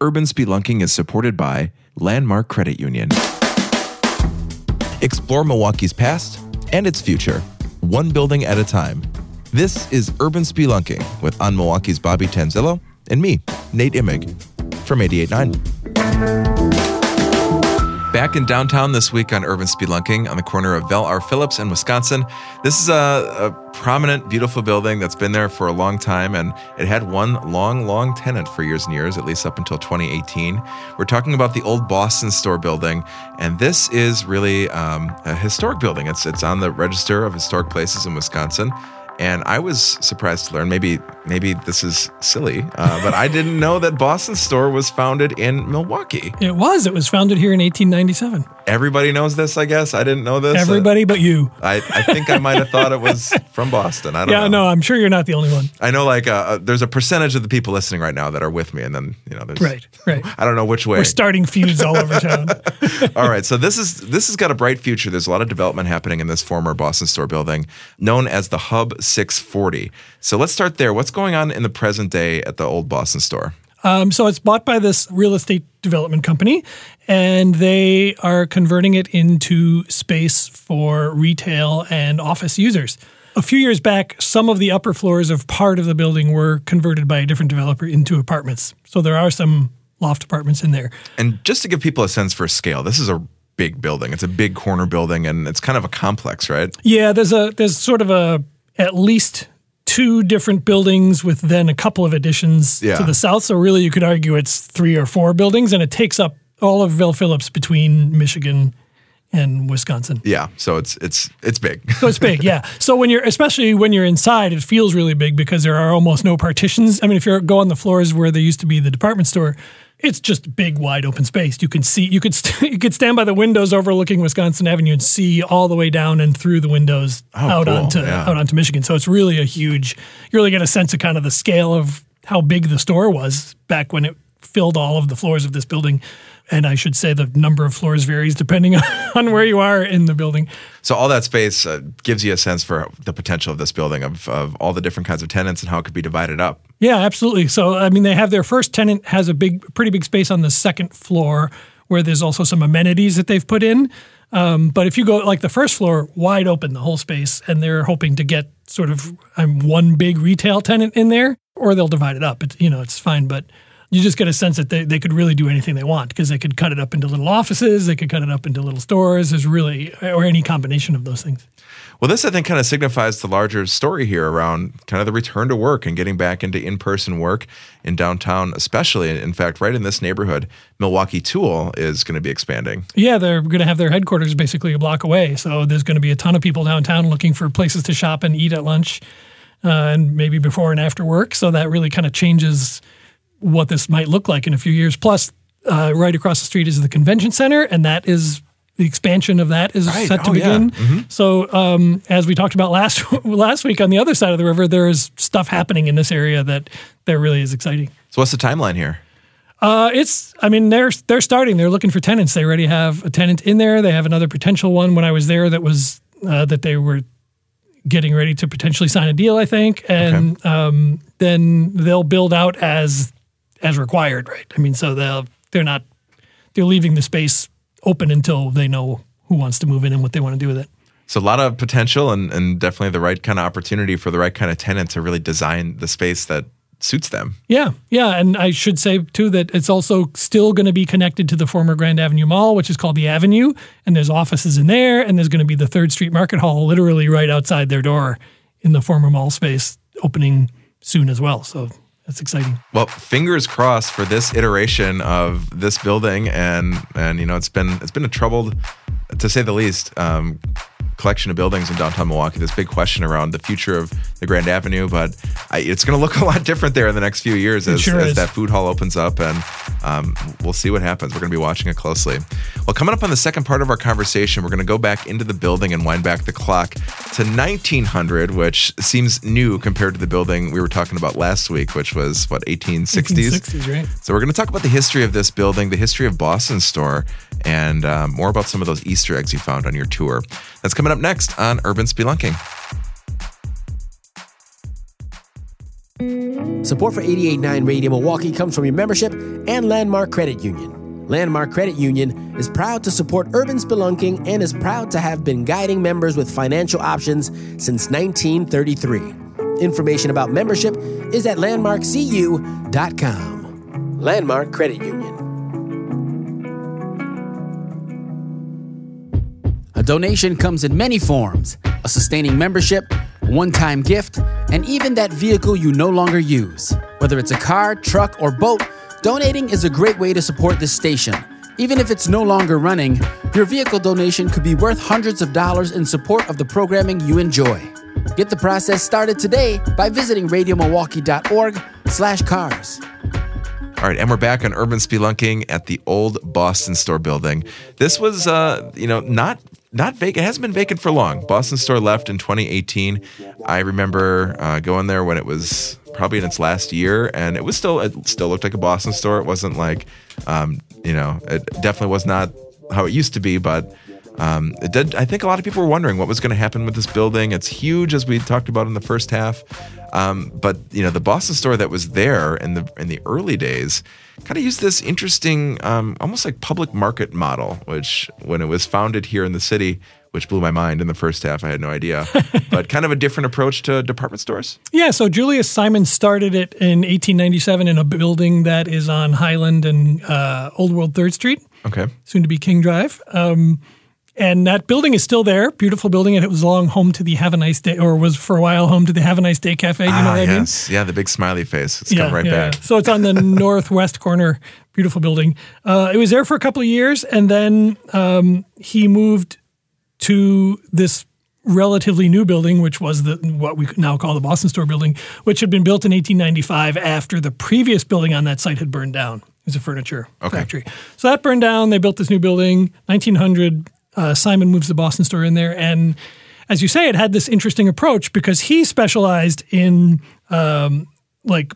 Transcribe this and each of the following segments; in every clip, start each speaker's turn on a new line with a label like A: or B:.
A: Urban Spelunking is supported by Landmark Credit Union. Explore Milwaukee's past and its future, one building at a time. This is Urban Spelunking with On Milwaukee's Bobby Tanzillo and me, Nate Imig, from 88.9. Back in downtown this week on Urban Spelunking on the corner of Vel R. Phillips and Wisconsin. This is a, a, prominent, beautiful building that's been there for a long time, and it had one long, long tenant for years and years, at least up until 2018. We're talking about the old Boston store building, and this is really um, a historic building. It's it's on the register of historic places in Wisconsin. And I was surprised to learn maybe maybe this is silly, uh, but I didn't know that Boston Store was founded in Milwaukee.
B: It was. It was founded here in 1897.
A: Everybody knows this, I guess. I didn't know this.
B: Everybody
A: uh,
B: but you.
A: I, I think I might have thought it was from Boston. I don't
B: yeah,
A: know.
B: no, I'm sure you're not the only one.
A: I know, like, uh, uh, there's a percentage of the people listening right now that are with me, and then you know, there's
B: right, right.
A: I don't know which way.
B: We're starting feuds all over town.
A: all right, so this is this has got a bright future. There's a lot of development happening in this former Boston Store building, known as the Hub 640. So let's start there. What's going on in the present day at the old Boston Store?
B: Um, so it's bought by this real estate development company, and they are converting it into space for retail and office users. A few years back, some of the upper floors of part of the building were converted by a different developer into apartments. So there are some loft apartments in there.
A: And just to give people a sense for scale, this is a big building. It's a big corner building, and it's kind of a complex, right?
B: Yeah, there's a there's sort of a at least two different buildings with then a couple of additions yeah. to the south. So really, you could argue it's three or four buildings, and it takes up all of Vel Phillips between Michigan and Wisconsin.
A: Yeah, so it's it's it's big.
B: so it's big, yeah. So when you're especially when you're inside, it feels really big because there are almost no partitions. I mean, if you go on the floors where there used to be the department store, it's just big, wide open space. You can see, you could, st- you could stand by the windows overlooking Wisconsin Avenue and see all the way down and through the windows oh, out cool. onto yeah. out onto Michigan. So it's really a huge. You really get a sense of kind of the scale of how big the store was back when it filled all of the floors of this building and I should say the number of floors varies depending on where you are in the building.
A: So all that space uh, gives you a sense for the potential of this building, of, of all the different kinds of tenants and how it could be divided up.
B: Yeah, absolutely. So I mean, they have their first tenant has a big, pretty big space on the second floor where there's also some amenities that they've put in. Um, but if you go like the first floor, wide open, the whole space, and they're hoping to get sort of um, one big retail tenant in there, or they'll divide it up. It's you know it's fine, but you just get a sense that they, they could really do anything they want because they could cut it up into little offices, they could cut it up into little stores. There's really, or any combination of those things.
A: Well, this I think kind of signifies the larger story here around kind of the return to work and getting back into in person work in downtown, especially. In fact, right in this neighborhood, Milwaukee Tool is going to be expanding.
B: Yeah, they're going to have their headquarters basically a block away. So there's going to be a ton of people downtown looking for places to shop and eat at lunch uh, and maybe before and after work. So that really kind of changes what this might look like in a few years. Plus, uh, right across the street is the convention center, and that is the expansion of that is right. set to oh, begin. Yeah. Mm-hmm. So, um, as we talked about last last week on the other side of the river, there is stuff happening in this area that that really is exciting.
A: So, what's the timeline here?
B: Uh, it's, I mean, they're they're starting. They're looking for tenants. They already have a tenant in there. They have another potential one. When I was there, that was uh, that they were getting ready to potentially sign a deal. I think, and okay. um, then they'll build out as as required, right? I mean, so they'll they're not they're leaving the space open until they know who wants to move in and what they want to do with it.
A: So a lot of potential and, and definitely the right kind of opportunity for the right kind of tenant to really design the space that suits them.
B: Yeah, yeah, and I should say too that it's also still going to be connected to the former Grand Avenue Mall, which is called the Avenue, and there's offices in there, and there's going to be the Third Street Market Hall literally right outside their door in the former mall space, opening soon as well. So that's exciting.
A: Well, fingers crossed for this iteration of this building, and and you know it's been it's been a troubled, to say the least, um, collection of buildings in downtown Milwaukee. This big question around the future of the Grand Avenue, but I, it's going to look a lot different there in the next few years as, sure as that food hall opens up, and um, we'll see what happens. We're going to be watching it closely. Well, coming up on the second part of our conversation, we're going to go back into the building and wind back the clock to 1900, which seems new compared to the building we were talking about last week, which was what 1860s.
B: 1860s, right?
A: So we're going to talk about the history of this building, the history of Boston Store, and um, more about some of those Easter eggs you found on your tour. That's coming up next on Urban Spelunking.
C: Support for 889 Radio Milwaukee comes from your membership and Landmark Credit Union. Landmark Credit Union is proud to support urban spelunking and is proud to have been guiding members with financial options since 1933. Information about membership is at landmarkcu.com. Landmark Credit Union. Donation comes in many forms a sustaining membership, one time gift, and even that vehicle you no longer use. Whether it's a car, truck, or boat, donating is a great way to support this station. Even if it's no longer running, your vehicle donation could be worth hundreds of dollars in support of the programming you enjoy. Get the process started today by visiting radiomilwaukee.org slash cars.
A: All right, and we're back on urban spelunking at the old Boston Store building. This was, uh, you know, not not vacant. It hasn't been vacant for long. Boston Store left in 2018. I remember uh, going there when it was probably in its last year, and it was still it still looked like a Boston Store. It wasn't like, um, you know, it definitely was not how it used to be, but. Um, it did. I think a lot of people were wondering what was going to happen with this building. It's huge, as we talked about in the first half. Um, but you know, the Boston store that was there in the in the early days kind of used this interesting, um, almost like public market model, which when it was founded here in the city, which blew my mind in the first half. I had no idea, but kind of a different approach to department stores.
B: Yeah, so Julius Simon started it in 1897 in a building that is on Highland and uh, Old World Third Street,
A: Okay.
B: soon to be King Drive. Um, and that building is still there, beautiful building. And it was long home to the Have a Nice Day, or was for a while home to the Have a Nice Day Cafe. You know
A: ah,
B: what I mean?
A: yes, yeah, the big smiley face. It's come right back.
B: So it's on the northwest corner. Beautiful building. Uh, it was there for a couple of years, and then um, he moved to this relatively new building, which was the what we now call the Boston Store building, which had been built in 1895 after the previous building on that site had burned down. It was a furniture
A: Okay.
B: factory. So that burned down. They built this new building. 1900, uh, Simon moves the Boston Store in there, and as you say, it had this interesting approach because he specialized in um, like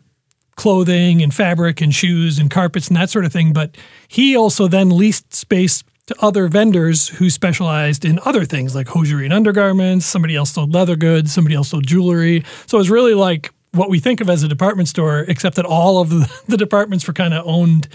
B: clothing and fabric and shoes and carpets and that sort of thing. But he also then leased space to other vendors who specialized in other things like hosiery and undergarments. Somebody else sold leather goods. Somebody else sold jewelry. So it was really like what we think of as a department store, except that all of the, the departments were kind of owned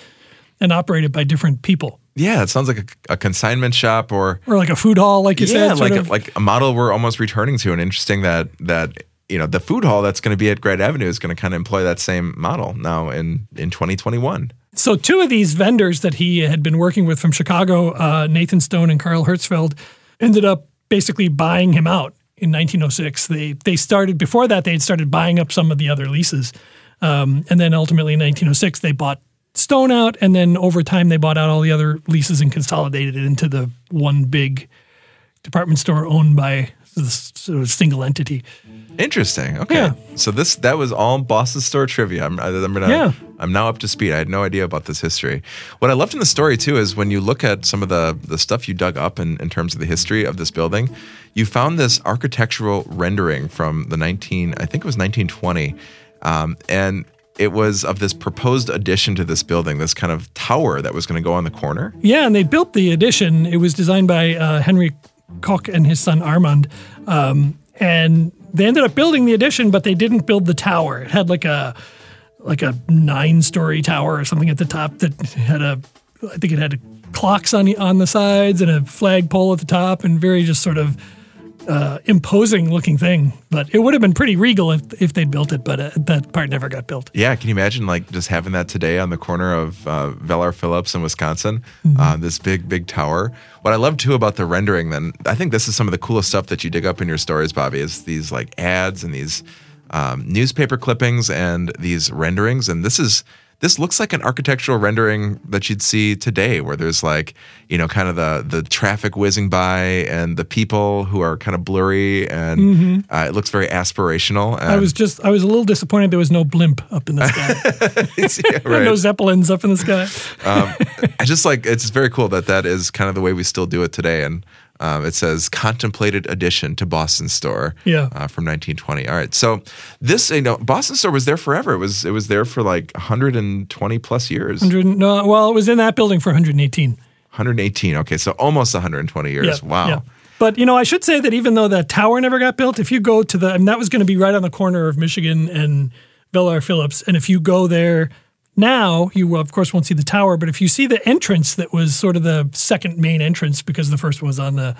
B: and operated by different people.
A: Yeah, it sounds like a, a consignment shop or
B: Or like a food hall, like you
A: yeah,
B: said.
A: like a, like a model we're almost returning to. And interesting that that you know the food hall that's going to be at Grand Avenue is going to kind of employ that same model now in in 2021.
B: So two of these vendors that he had been working with from Chicago, uh, Nathan Stone and Carl Hertzfeld, ended up basically buying him out in 1906. They they started before that they had started buying up some of the other leases, um, and then ultimately in 1906 they bought Stone out, and then over time they bought out all the other leases and consolidated it into the one big department store owned by this sort of single entity.
A: Interesting. Okay.
B: Yeah.
A: So this that was all Boston store trivia. I'm, I'm gonna.
B: Yeah.
A: I'm now up to speed. I had no idea about this history. What I loved in the story too is when you look at some of the the stuff you dug up in, in terms of the history of this building, you found this architectural rendering from the 19. I think it was 1920, um, and it was of this proposed addition to this building, this kind of tower that was going to go on the corner.
B: Yeah, and they built the addition. It was designed by uh, Henry Koch and his son Armand. Um, and they ended up building the addition, but they didn't build the tower. It had like a like a nine story tower or something at the top that had a I think it had clocks on the on the sides and a flagpole at the top and very just sort of uh, imposing looking thing. But it would have been pretty regal if if they'd built it, but uh, that part never got built.
A: Yeah, can you imagine like just having that today on the corner of uh, Vel R. Phillips in Wisconsin?
B: Mm-hmm.
A: Uh, this big, big tower. What I love too about the rendering, then I think this is some of the coolest stuff that you dig up in your stories, Bobby. Is these like ads and these um, newspaper clippings and these renderings, and this is. This looks like an architectural rendering that you'd see today, where there's like, you know, kind of the the traffic whizzing by and the people who are kind of blurry, and uh, it looks very aspirational.
B: Mm-hmm. I was just I was a little disappointed there was no blimp up in the sky.
A: yeah, right.
B: no zeppelins up in the sky.
A: um, I just like it's very cool that that is kind of the way we still do it today. And um, it says contemplated addition to Boston Store.
B: Yeah.
A: uh, from 1920. All right, so this you know Boston Store was there forever. It was it was there for like 120 plus years.
B: 100, no, well, it was in that building for 118.
A: 118. Okay, so almost 120 years. wow.
B: But you know, I should say that even though that tower never got built, if you go to the, I mean, that was going to be right on the corner of Michigan and Vel R. Phillips. And if you go there now, you of course won't see the tower, but if you see the entrance that was sort of the second main entrance because the first was on the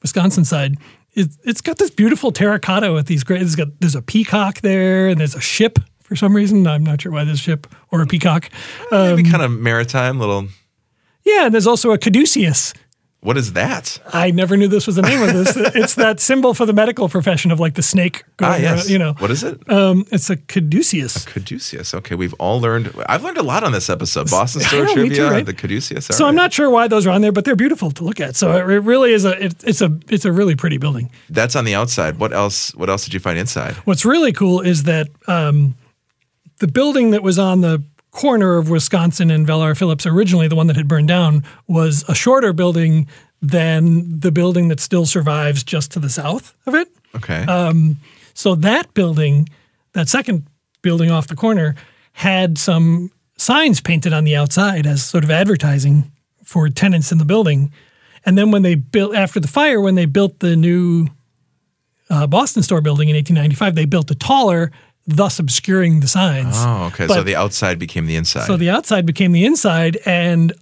B: Wisconsin side, it, it's got this beautiful terracotta with these great. Got, there's a peacock there, and there's a ship for some reason. I'm not sure why this ship or a peacock.
A: Maybe um, kind of maritime little.
B: Yeah, and there's also a caduceus.
A: What is that?
B: I never knew this was the name of this. it's that symbol for the medical profession of like the snake. Going
A: Ah, yes.
B: around, you know,
A: What is it?
B: um, it's a caduceus.
A: A Caduceus. Okay, we've all learned. I've learned a lot on this episode. Boston Store
B: know, me too,
A: trivia,
B: right?
A: the Caduceus.
B: So
A: all
B: I'm not sure why those are on there, but they're beautiful to look at. So it really is a it, it's a it's a really pretty building.
A: That's on the outside. What else? What else did you find inside?
B: What's really cool is that um, the building that was on the corner of Wisconsin and Vel R. Phillips originally, the one that had burned down, was a shorter building than the building that still survives just to the south of it.
A: Okay.
B: Um, So that building, that second building off the corner, had some signs painted on the outside as sort of advertising for tenants in the building. And then when they built after the fire, when they built the new uh, Boston store building in 1895, they built a taller, thus obscuring the signs.
A: oh, okay. so the outside became the inside.
B: So the outside became the inside, and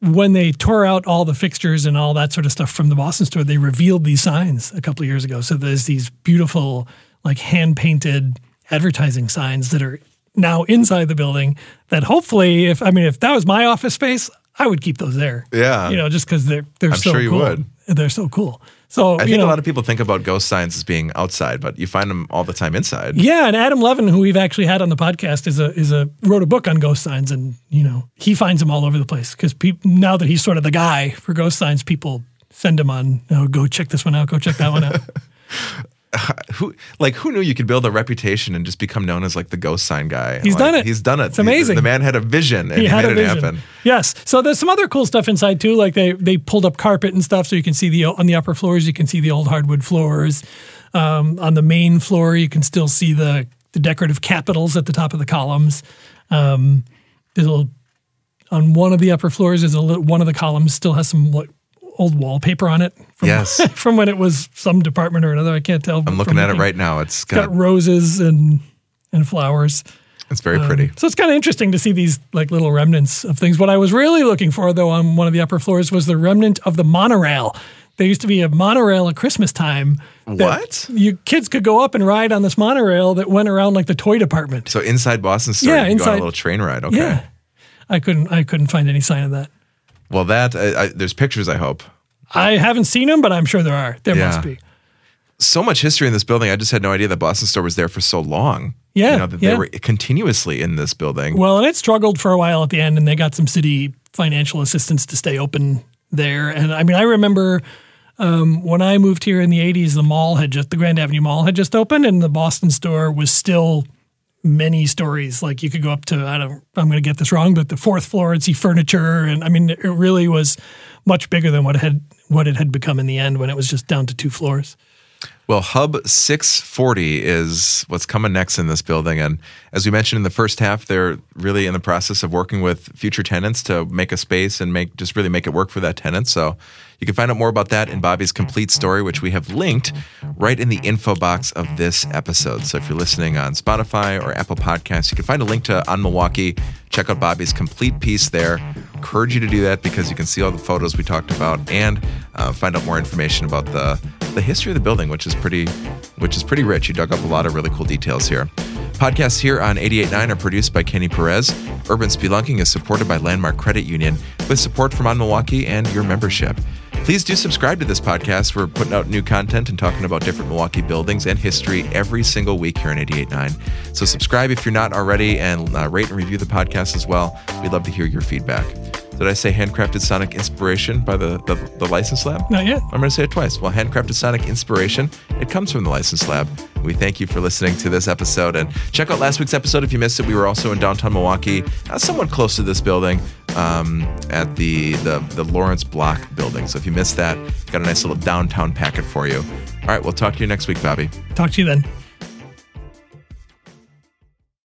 B: when they tore out all the fixtures and all that sort of stuff from the Boston store, they revealed these signs a couple of years ago. So there's these beautiful, like hand painted advertising signs that are now inside the building. That hopefully, if I mean, if that was my office space, I would keep those there.
A: Yeah.
B: you know, just because they're they're
A: I'm
B: so
A: sure you
B: cool.
A: would.
B: They're so cool. So
A: I think
B: know,
A: a lot of people think about ghost signs as being outside, but you find them all the time inside.
B: Yeah, and Adam Levin, who we've actually had on the podcast, is a is a wrote a book on ghost signs, and you know he finds them all over the place because now that he's sort of the guy for ghost signs, people send him on. Oh, go check this one out. Go check that one out.
A: Who like who knew you could build a reputation and just become known as like the ghost sign guy?
B: He's
A: Like,
B: done it.
A: He's done it.
B: It's amazing.
A: The man had a vision and
B: he
A: he,
B: had
A: made
B: a
A: it happen.
B: Yes. So there's some other cool stuff inside too. Like they they pulled up carpet and stuff, so you can see the on the upper floors. You can see the old hardwood floors. Um, on the main floor, you can still see the the decorative capitals at the top of the columns. Um, there's a little on one of the upper floors. is a little, one of the columns still has some like, old wallpaper on it. From,
A: Yes.
B: from when it was some department or another. I can't tell.
A: I'm looking at it right now. It's
B: It's got
A: got,
B: roses and and flowers.
A: it's very pretty.
B: Um, so it's kind of interesting to see these like little remnants of things. What I was really looking for, though, on one of the upper floors was the remnant of the monorail. There used to be a monorail at Christmas time.
A: What?
B: You kids could go up and ride on this monorail that went around like the toy department.
A: So inside Boston Store,
B: Yeah,
A: you can go on a little train ride. Okay.
B: Yeah, I couldn't. I couldn't find any sign of that.
A: Well, that I, I, there's pictures. I hope.
B: I haven't seen them, but I'm sure there are. There must be.
A: So much history in this building. I just had no idea that Boston Store was there for so long.
B: Yeah,
A: You know, that
B: yeah.
A: they were continuously in this building.
B: Well, and it struggled for a while at the end, and they got some city financial assistance to stay open there. And I mean, I remember um, when I moved here in the '80s, the mall had just the Grand Avenue Mall had just opened, and the Boston store was still many stories. Like you could go up to I don't I'm going to get this wrong, but the fourth floor and see furniture, and I mean, it really was much bigger than what it had what it had become in the end when it was just down to two floors.
A: Well, Hub 640 is what's coming next in this building. And as we mentioned in the first half, they're really in the process of working with future tenants to make a space and make just really make it work for that tenant. So you can find out more about that in Bobby's complete story, which we have linked right in the info box of this episode. So if you're listening on Spotify or Apple Podcasts, you can find a link to On Milwaukee. Check out Bobby's complete piece there. Encourage you to do that because you can see all the photos we talked about and uh, find out more information about the the history of the building, which is pretty which is pretty rich. You dug up a lot of really cool details here. Podcasts here on 88.9 are produced by Kenny Perez. Urban Spelunking is supported by Landmark Credit Union with support from On Milwaukee and your membership. Please do subscribe to this podcast. We're putting out new content and talking about different Milwaukee buildings and history every single week here on 88.9. So subscribe if you're not already and uh, rate and review the podcast as well. We'd love to hear your feedback. Did I say handcrafted sonic inspiration by the, the, the license lab?
B: Not yet.
A: I'm going to say it twice. Well, handcrafted sonic inspiration, it comes from the license lab. We thank you for listening to this episode and check out last week's episode if you missed it. We were also in downtown Milwaukee, uh, somewhat close to this building, um, at the, the the Lawrence Block building. So if you missed that, got a nice little downtown packet for you. All right, we'll talk to you next week, Bobby.
B: Talk to you then.